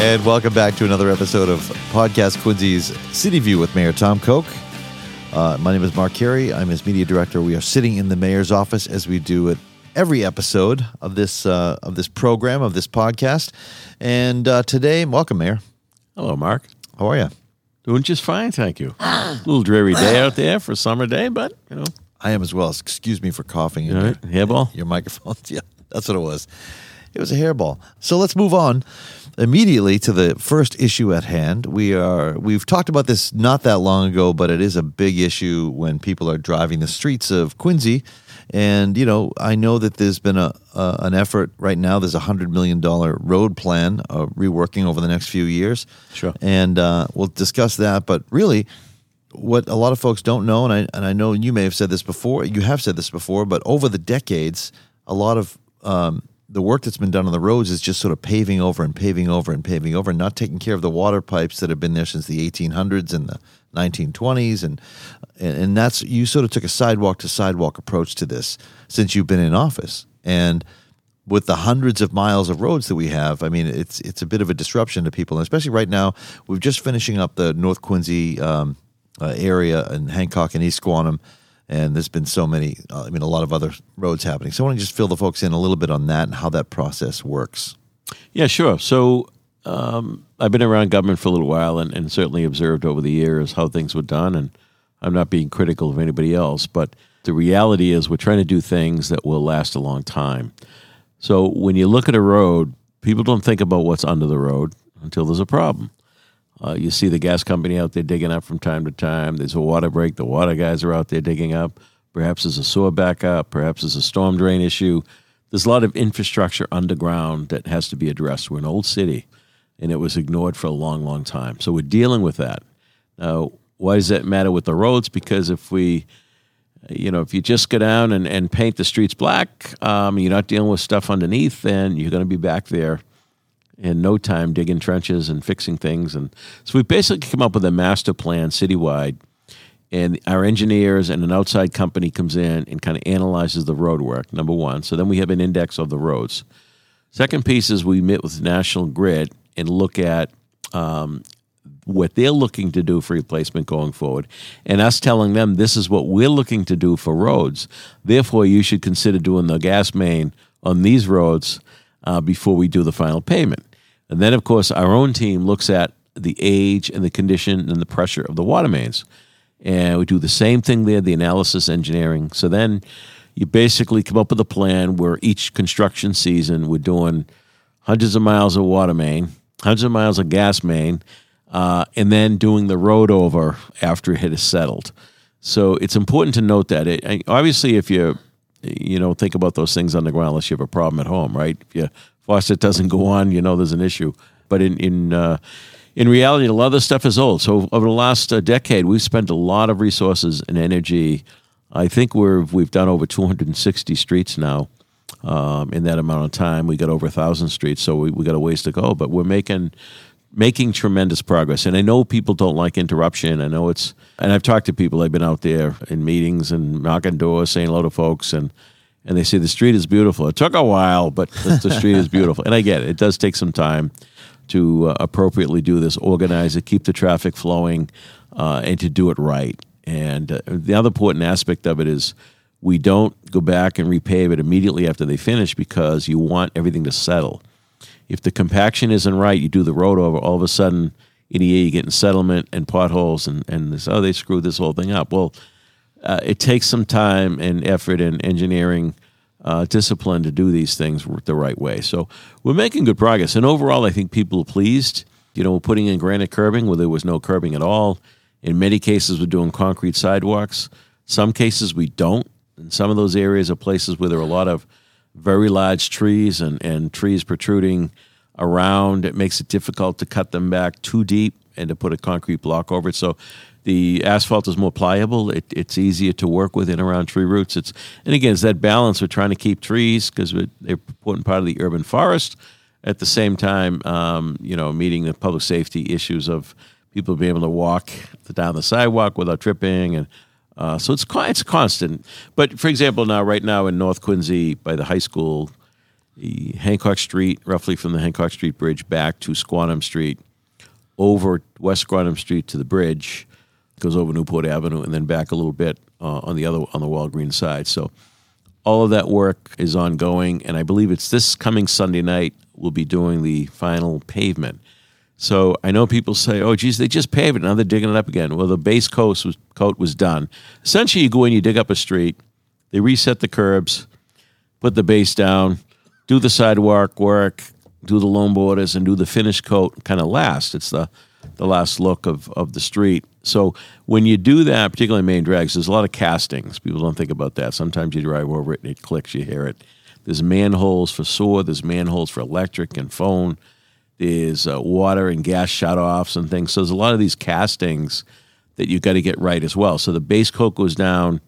And welcome back to another episode of Podcast Quincy's City View with Mayor Tom Koch. Uh, my name is Mark Carey. I'm his media director. We are sitting in the mayor's office as we do at every episode of this uh, of this program of this podcast. And uh, today, welcome, Mayor. Hello, Mark. How are you? Doing just fine, thank you. a little dreary day out there for a summer day, but you know, I am as well. Excuse me for coughing. all right, your- hairball. your microphone. Yeah, that's what it was. It was a hairball. So let's move on immediately to the first issue at hand. We are we've talked about this not that long ago, but it is a big issue when people are driving the streets of Quincy. And you know, I know that there's been a, a an effort right now. There's a hundred million dollar road plan uh, reworking over the next few years. Sure. And uh, we'll discuss that. But really, what a lot of folks don't know, and I and I know you may have said this before, you have said this before, but over the decades, a lot of um, the work that's been done on the roads is just sort of paving over and paving over and paving over, and not taking care of the water pipes that have been there since the 1800s and the 1920s, and and, that's you sort of took a sidewalk to sidewalk approach to this since you've been in office, and with the hundreds of miles of roads that we have, I mean, it's it's a bit of a disruption to people, and especially right now. We're just finishing up the North Quincy um, uh, area and Hancock and East Squantum, and there's been so many. Uh, I mean, a lot of other roads happening. So I want to just fill the folks in a little bit on that and how that process works. Yeah, sure. So um, I've been around government for a little while, and, and certainly observed over the years how things were done. And I'm not being critical of anybody else, but the reality is we're trying to do things that will last a long time. So when you look at a road, people don't think about what's under the road until there's a problem. Uh, you see the gas company out there digging up from time to time. There's a water break. The water guys are out there digging up. Perhaps there's a sewer backup. Perhaps there's a storm drain issue. There's a lot of infrastructure underground that has to be addressed. We're an old city, and it was ignored for a long, long time. So we're dealing with that. Now, why does that matter with the roads? Because if we you know, if you just go down and, and paint the streets black, um, you're not dealing with stuff underneath, then you're going to be back there in no time digging trenches and fixing things. And so we basically come up with a master plan citywide, and our engineers and an outside company comes in and kind of analyzes the road work. Number one, so then we have an index of the roads. Second piece is we meet with National Grid and look at um, what they're looking to do for replacement going forward, and us telling them this is what we're looking to do for roads. Therefore, you should consider doing the gas main on these roads uh, before we do the final payment. And then, of course, our own team looks at the age and the condition and the pressure of the water mains. And we do the same thing there, the analysis engineering. So then you basically come up with a plan where each construction season we're doing hundreds of miles of water main, hundreds of miles of gas main, uh, and then doing the road over after it is settled. So it's important to note that. It, obviously, if you you know think about those things underground, unless you have a problem at home, right? If your faucet doesn't go on, you know there's an issue. But in in uh, in reality, a lot of this stuff is old. So over the last uh, decade, we've spent a lot of resources and energy. I think we're we've done over 260 streets now. Um, in that amount of time, we got over a thousand streets, so we, we got a ways to go. But we're making making tremendous progress. And I know people don't like interruption. I know it's, and I've talked to people. I've been out there in meetings and knocking doors, saying hello to folks, and and they say the street is beautiful. It took a while, but the, street is beautiful. And I get it. It does take some time to uh, appropriately do this, organize it, keep the traffic flowing, uh, and to do it right. And uh, the other important aspect of it is we don't go back and repave it immediately after they finish because you want everything to settle if the compaction isn't right, you do the road over, all of a sudden in a year you get in settlement and potholes and, and this, oh, they screwed this whole thing up. Well, uh, it takes some time and effort and engineering uh, discipline to do these things the right way. So we're making good progress. And overall, I think people are pleased. You know, we're putting in granite curbing where there was no curbing at all. In many cases, we're doing concrete sidewalks. Some cases, we don't. And some of those areas are places where there are a lot of very large trees and, and trees protruding around. It makes it difficult to cut them back too deep and to put a concrete block over it. So the asphalt is more pliable. It, it's easier to work with in around tree roots. It's and again, it's that balance. We're trying to keep trees because they're important part of the urban forest. At the same time, um, you know, meeting the public safety issues of people being able to walk down the sidewalk without tripping and uh, so it's it's constant. But for example, now right now in North Quincy by the high school, the Hancock Street, roughly from the Hancock Street Bridge back to Squantum Street, over West Squantum Street to the bridge, goes over Newport Avenue, and then back a little bit uh, on the other on the Walgreens side. So all of that work is ongoing, and I believe it's this coming Sunday night we'll be doing the final pavement. So I know people say, "Oh, geez, they just paved it. Now they're digging it up again." Well, the base coat was, coat was done. Essentially, you go in, you dig up a street, they reset the curbs, put the base down, do the sidewalk work, do the loam borders, and do the finish coat kind of last. It's the the last look of, of the street. So when you do that, particularly main drags, there's a lot of castings. People don't think about that. Sometimes you drive over it and it clicks, you hear it. There's manholes for sewer, there's manholes for electric and phone, there's uh, water and gas shutoffs and things. So there's a lot of these castings that you've got to get right as well. So the base coat goes down,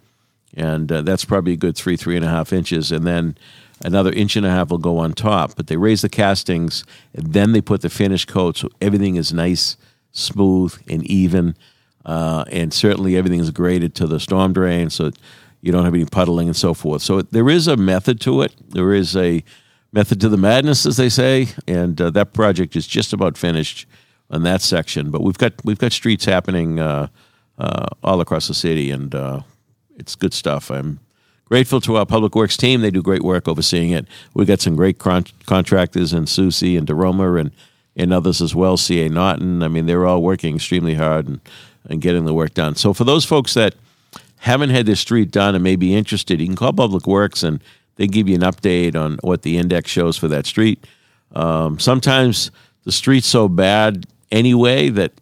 and uh, that's probably a good three, three and a half inches. And then another inch and a half will go on top. But they raise the castings, and then they put the finish coat so everything is nice, smooth, and even. Uh, and certainly everything is graded to the storm drain so you don't have any puddling and so forth. So there is a method to it. There is a method to the madness, as they say, and uh, that project is just about finished on that section. But we've got we've got streets happening uh, uh all across the city, and uh, it's good stuff. I'm grateful to our public works team; they do great work overseeing it. We've got some great con- contractors in Susie and DeRoma and and others as well. CA Naughton. I mean, they're all working extremely hard and, and getting the work done. So for those folks that haven't had their street done and may be interested, you can call Public Works and they give you an update on what the index shows for that street. Um, sometimes the street's so bad anyway that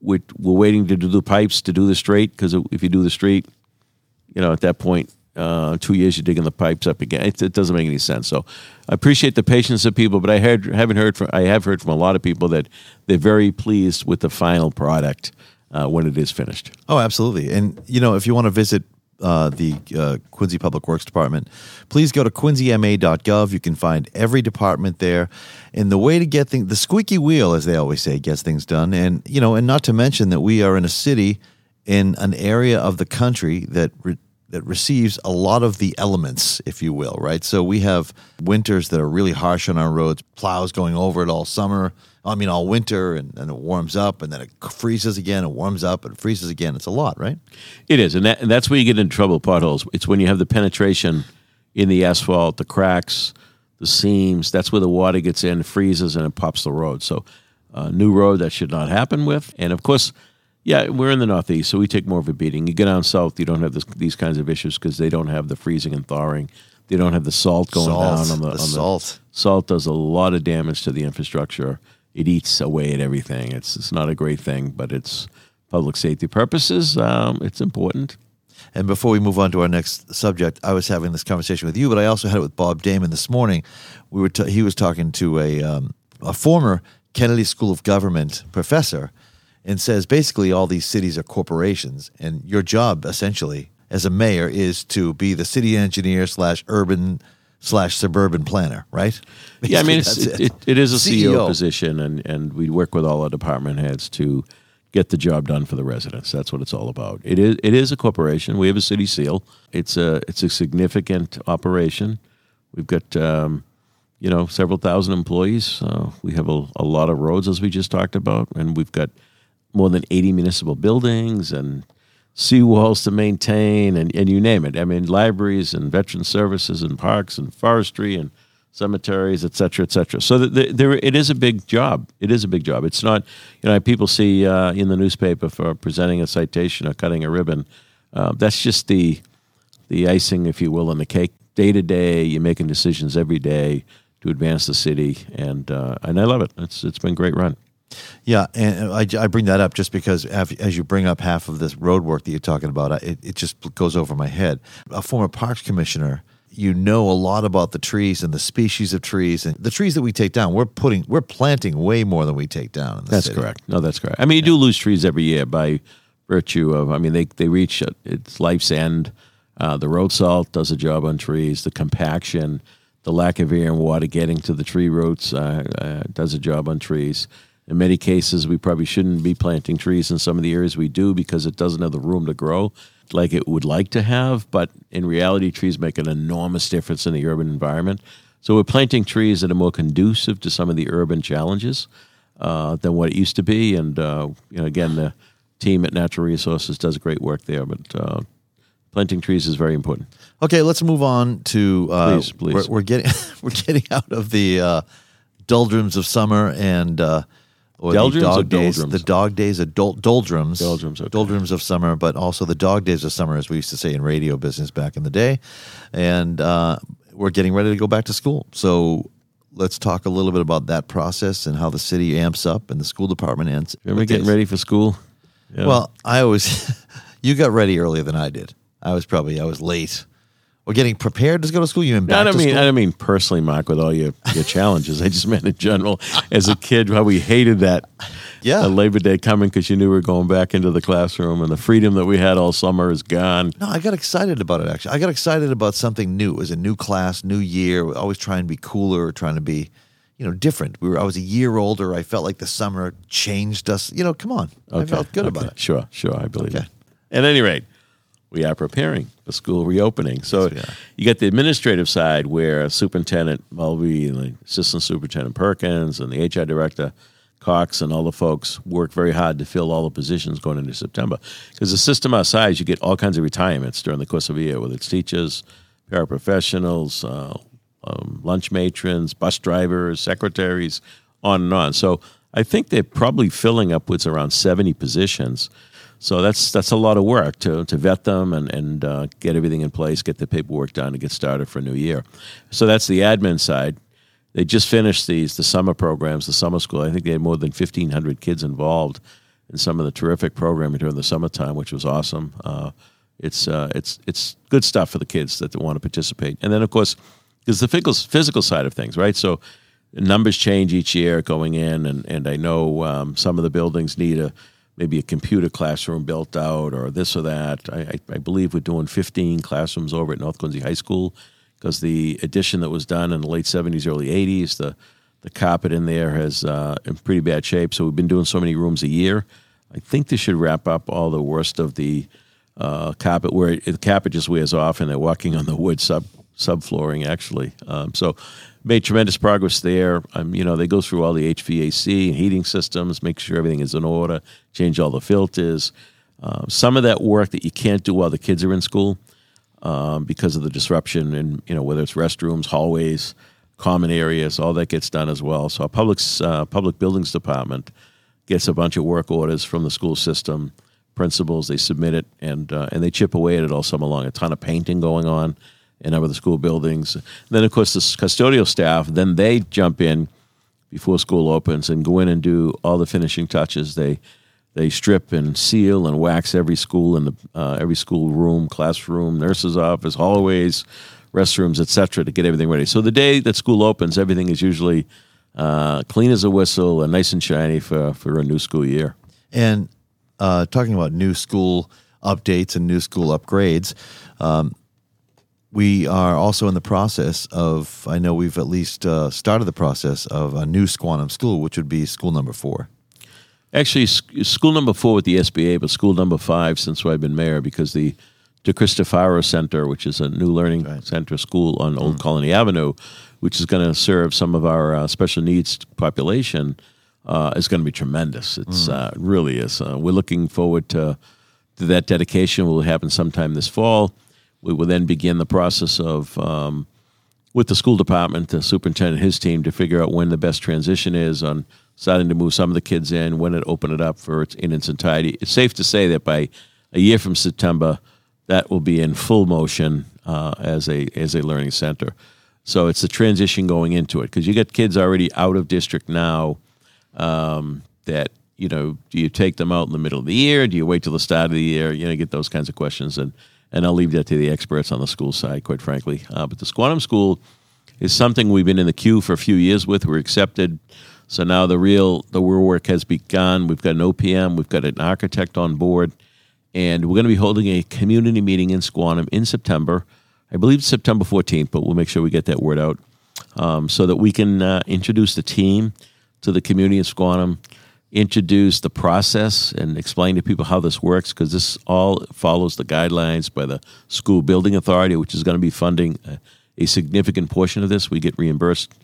we're, we're waiting to do the pipes to do the street because if you do the street, you know, at that point, uh, two years you're digging the pipes up again. It, it, doesn't make any sense. So I appreciate the patience of people, but I heard, haven't heard from I have heard from a lot of people that they're very pleased with the final product uh, when it is finished. Oh, absolutely. And you know, if you want to visit uh, the uh, Quincy Public Works Department, please go to quincyma.gov. You can find every department there. And the way to get things, the squeaky wheel, as they always say, gets things done. And, you know, and not to mention that we are in a city in an area of the country that re- that receives a lot of the elements, if you will, right? So we have winters that are really harsh on our roads, plows going over it all summer. I mean, all winter, and then it warms up, and then it freezes again, it warms up, and freezes again. It's a lot, right? It is, and, that, and that's where you get into trouble potholes. It's when you have the penetration in the asphalt, the cracks, the seams. That's where the water gets in, freezes, and it pops the road. So, uh, new road that should not happen with. And of course, yeah, we're in the Northeast, so we take more of a beating. You get down south, you don't have this, these kinds of issues because they don't have the freezing and thawing. They don't have the salt going Salt, down on the, the on salt. Salt does a lot of damage to the infrastructure. It eats away at everything. It's it's not a great thing, but it's public safety purposes. Um, it's important. And before we move on to our next subject, I was having this conversation with you, but I also had it with Bob Damon this morning. We were t- he was talking to a um, a former Kennedy School of Government professor and says basically all these cities are corporations, and your job essentially as a mayor is to be the city engineer slash urban slash suburban planner, right? yeah, I mean, it's, it, it, it is a CEO, CEO. position, and, and we work with all our department heads to get the job done for the residents. That's what it's all about. It is it is a corporation. We have a city seal. It's a it's a significant operation. We've got um, you know several thousand employees. Uh, we have a, a lot of roads, as we just talked about, and we've got more than eighty municipal buildings and seawalls to maintain, and, and you name it. I mean, libraries and veteran services and parks and forestry and cemeteries, et cetera, et cetera. So th- th- there, it is a big job. It is a big job. It's not, you know, people see uh, in the newspaper for presenting a citation or cutting a ribbon. Uh, that's just the the icing, if you will, on the cake. Day to day, you're making decisions every day to advance the city, and uh, and I love it. It's it's been a great run. Yeah, and I, I bring that up just because as you bring up half of this road work that you're talking about, it, it just goes over my head. A former parks commissioner, you know a lot about the trees and the species of trees and the trees that we take down. We're putting, we're planting way more than we take down. That's city. correct. No, that's correct. I mean, you do lose trees every year by virtue of, I mean, they, they reach its life's end. Uh, the road salt does a job on trees. The compaction, the lack of air and water getting to the tree roots uh, uh, does a job on trees. In many cases, we probably shouldn't be planting trees in some of the areas we do because it doesn't have the room to grow like it would like to have. But in reality, trees make an enormous difference in the urban environment. So we're planting trees that are more conducive to some of the urban challenges uh, than what it used to be. And uh, you know, again, the team at Natural Resources does great work there, but uh, planting trees is very important. Okay, let's move on to. Uh, Please, please. We're, we're getting we're getting out of the uh, doldrums of summer and uh, or Doldrums the dog or days, doldrums? the dog days of dol- doldrums, Doldrums, okay. doldrums of summer, but also the dog days of summer, as we used to say in radio business back in the day, and uh, we're getting ready to go back to school. So. Let's talk a little bit about that process and how the city amps up and the school department amps. Remember getting ready for school? Yeah. Well, I always, you got ready earlier than I did. I was probably I was late. We're getting prepared to go to school. You mean back I don't to mean school? I don't mean personally, Mark, with all your, your challenges. I just meant in general. As a kid, how we hated that Yeah. Labor Day coming because you knew we were going back into the classroom, and the freedom that we had all summer is gone. no, I got excited about it. Actually, I got excited about something new. It was a new class, new year. We always trying to be cooler, trying to be, you know, different. We were. I was a year older. I felt like the summer changed us. You know, come on. I felt good about it. Sure, sure, I believe Okay. it. At any rate, we are preparing for school reopening. So are. you get the administrative side where Superintendent Mulvey and the Assistant Superintendent Perkins and the HR Director Cox and all the folks work very hard to fill all the positions going into September. Because the system our size, you get all kinds of retirements during the course of a year, whether it's teachers, paraprofessionals, uh, um, lunch matrons, bus drivers, secretaries, on and on. So I think they're probably filling upwards around 70 positions. So that's that's a lot of work to, to vet them and, and uh, get everything in place, get the paperwork done, and get started for a new year. So that's the admin side. They just finished these the summer programs, the summer school. I think they had more than 1,500 kids involved in some of the terrific programming during the summertime, which was awesome. Uh, it's uh, it's it's good stuff for the kids that want to participate. And then of course, there's the physical physical side of things, right? So numbers change each year going in, and and I know um, some of the buildings need a maybe a computer classroom built out or this or that. I, I, believe we're doing 15 classrooms over at North Quincy High School because the addition that was done in the late 70s, early 80s, the the carpet in there has uh, in pretty bad shape. So we've been doing so many rooms a year. I think this should wrap up all the worst of the uh, carpet where it, the carpet just wears off and they're walking on the wood sub subflooring actually. Um, so made tremendous progress there. Um, you know they go through all the HVAC and heating systems, make sure everything is in order, change all the filters. Uh, some of that work that you can't do while the kids are in school um, because of the disruption and you know whether it's restrooms, hallways, common areas, all that gets done as well. So our public uh, public buildings department gets a bunch of work orders from the school system principals. They submit it and uh, and they chip away at it all summer long. A ton of painting going on in other the school buildings. And then of course the custodial staff. Then they jump in before school opens and go in and do all the finishing touches. They they strip and seal and wax every school in the uh, every school room, classroom, nurse's office, hallways, restrooms, etc., to get everything ready. So the day that school opens, everything is usually uh, clean as a whistle and nice and shiny for for a new school year. And uh, talking about new school updates and new school upgrades, um, we are also in the process of. I know we've at least uh, started the process of a new Squantum school, which would be school number four. Actually, school number four with the SBA, but school number five since I've been mayor because the De Cristofaro Center, which is a new learning Right. center school on Old Colony Avenue, which is going to serve some of our uh, special needs population, uh, is going to be tremendous. It's uh, it really is. Uh, we're looking forward to, to that dedication. Will happen sometime this fall. We will then begin the process of um, with the school department, the superintendent, his team to figure out when the best transition is on starting to move some of the kids in, when it open it up for its in its entirety. It's safe to say that by a year from September, that will be in full motion uh, as a as a learning center. So it's the transition going into it because you get kids already out of district now. Um, that you know, do you take them out in the middle of the year? Do you wait till the start of the year? You know, get those kinds of questions, and and I'll leave that to the experts on the school side, quite frankly. Uh, but the Squantum School is something we've been in the queue for a few years with. We're accepted, so now the real the real work has begun. We've got an OPM, we've got an architect on board, and we're going to be holding a community meeting in Squantum in September. I believe it's September 14th, but we'll make sure we get that word out um, so that we can uh, introduce the team to the community of Squantum, introduce the process, and explain to people how this works because this all follows the guidelines by the School Building Authority, which is going to be funding uh, a significant portion of this. We get reimbursed.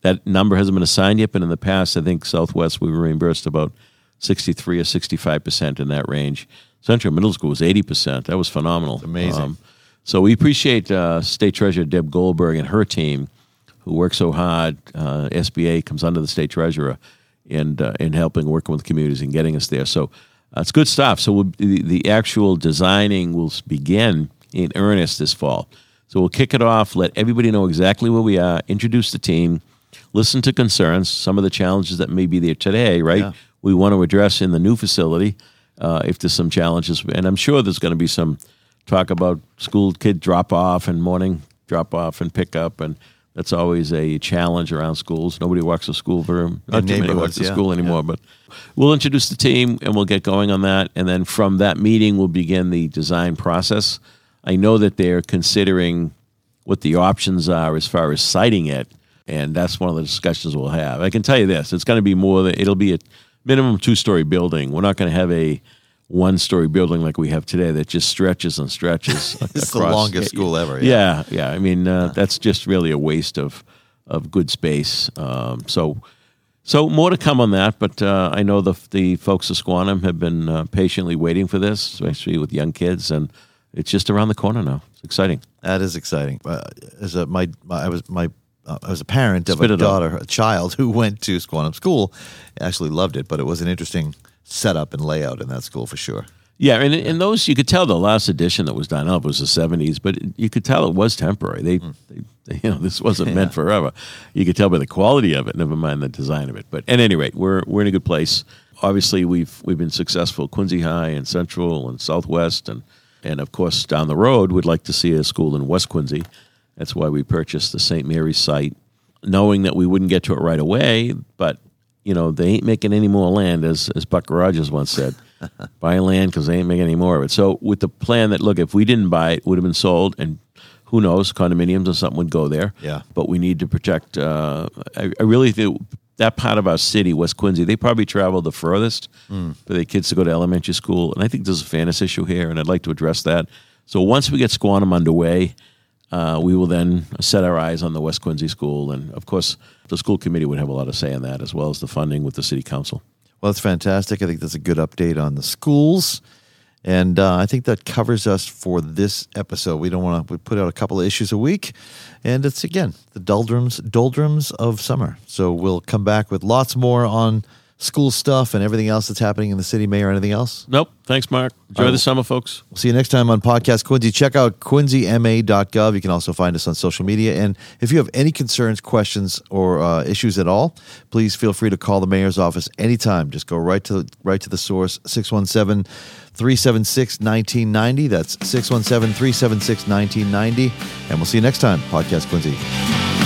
That number hasn't been assigned yet, but in the past, I think Southwest we were reimbursed about 63 or 65 percent in that range. Central Middle School was 80 percent. That was phenomenal. Um, amazing. so we appreciate uh, State Treasurer Deb Goldberg and her team who work so hard. Uh, SBA comes under the State Treasurer and uh, in helping working with communities and getting us there. So uh, it's good stuff. So we'll, the, the actual designing will begin in earnest this fall. So we'll kick it off, let everybody know exactly where we are, introduce the team, listen to concerns, some of the challenges that may be there today, right? Yeah. We want to address in the new facility uh, if there's some challenges. And I'm sure there's going to be some talk about school kid drop off and morning drop off and pick up. And that's always a challenge around schools. Nobody walks to school very not too many walks to yeah, school anymore. But we'll introduce the team and we'll get going on that. And then from that meeting, we'll begin the design process. I know that they're considering what the options are as far as siting it, and that's one of the discussions we'll have. I can tell you this: it's going to be more than it'll be a minimum two-story building. We're not going to have a one-story building like we have today that just stretches and stretches. It's the across- longest school ever, Yeah, yeah. I mean, uh, that's just really a waste of of good space. Um, so. So more to come on that, but uh, I know the the folks at Squantum have been uh, patiently waiting for this, especially with young kids, and it's just around the corner now. It's exciting. That is exciting. Uh, as a my, my I was my uh, I was a parent of Spit a daughter, a child who went to Squantum School. Actually loved it, but it was an interesting setup and layout in that school for sure. Yeah, and and those you could tell the last edition that was done up was the '70s, but you could tell it was temporary. They, hmm. they, they you know, this wasn't meant forever. You could tell by the quality of it, never mind the design of it. But at any rate, we're we're in a good place. Obviously, we've we've been successful Quincy High and Central and Southwest, and and of course down the road, we'd like to see a school in West Quincy. That's why we purchased the St. Mary's site, knowing that we wouldn't get to it right away, but you know they ain't making any more land, as as Buck Rogers once said. buy land because they ain't making any more of it. So with the plan that look, if we didn't buy it, it would have been sold, and who knows, condominiums or something would go there. Yeah. But we need to protect. Uh, I, I really think that part of our city, West Quincy, they probably travel the furthest for their kids to go to elementary school, and I think there's a fairness issue here, and I'd like to address that. So once we get Squantum underway, uh, we will then set our eyes on the West Quincy School, and of course, the school committee would have a lot of say in that, as well as the funding with the city council. Well, that's fantastic. I think that's a good update on the schools. And uh, I think that covers us for this episode. We don't want to we put out a couple of issues a week. And it's, again, the doldrums, doldrums of summer. So we'll come back with lots more on school stuff and everything else that's happening in the city. Mayor, anything else? Nope. Thanks, Mark. Enjoy Oh. the summer, folks. We'll see you next time on Podcast Quincy. Check out quincyma.gov. You can also find us on social media. And if you have any concerns, questions, or uh, issues at all, please feel free to call the mayor's office anytime. Just go right to right to the source, 617 376 1990. That's 617 376 1990. And we'll see you next time, Podcast Quincy.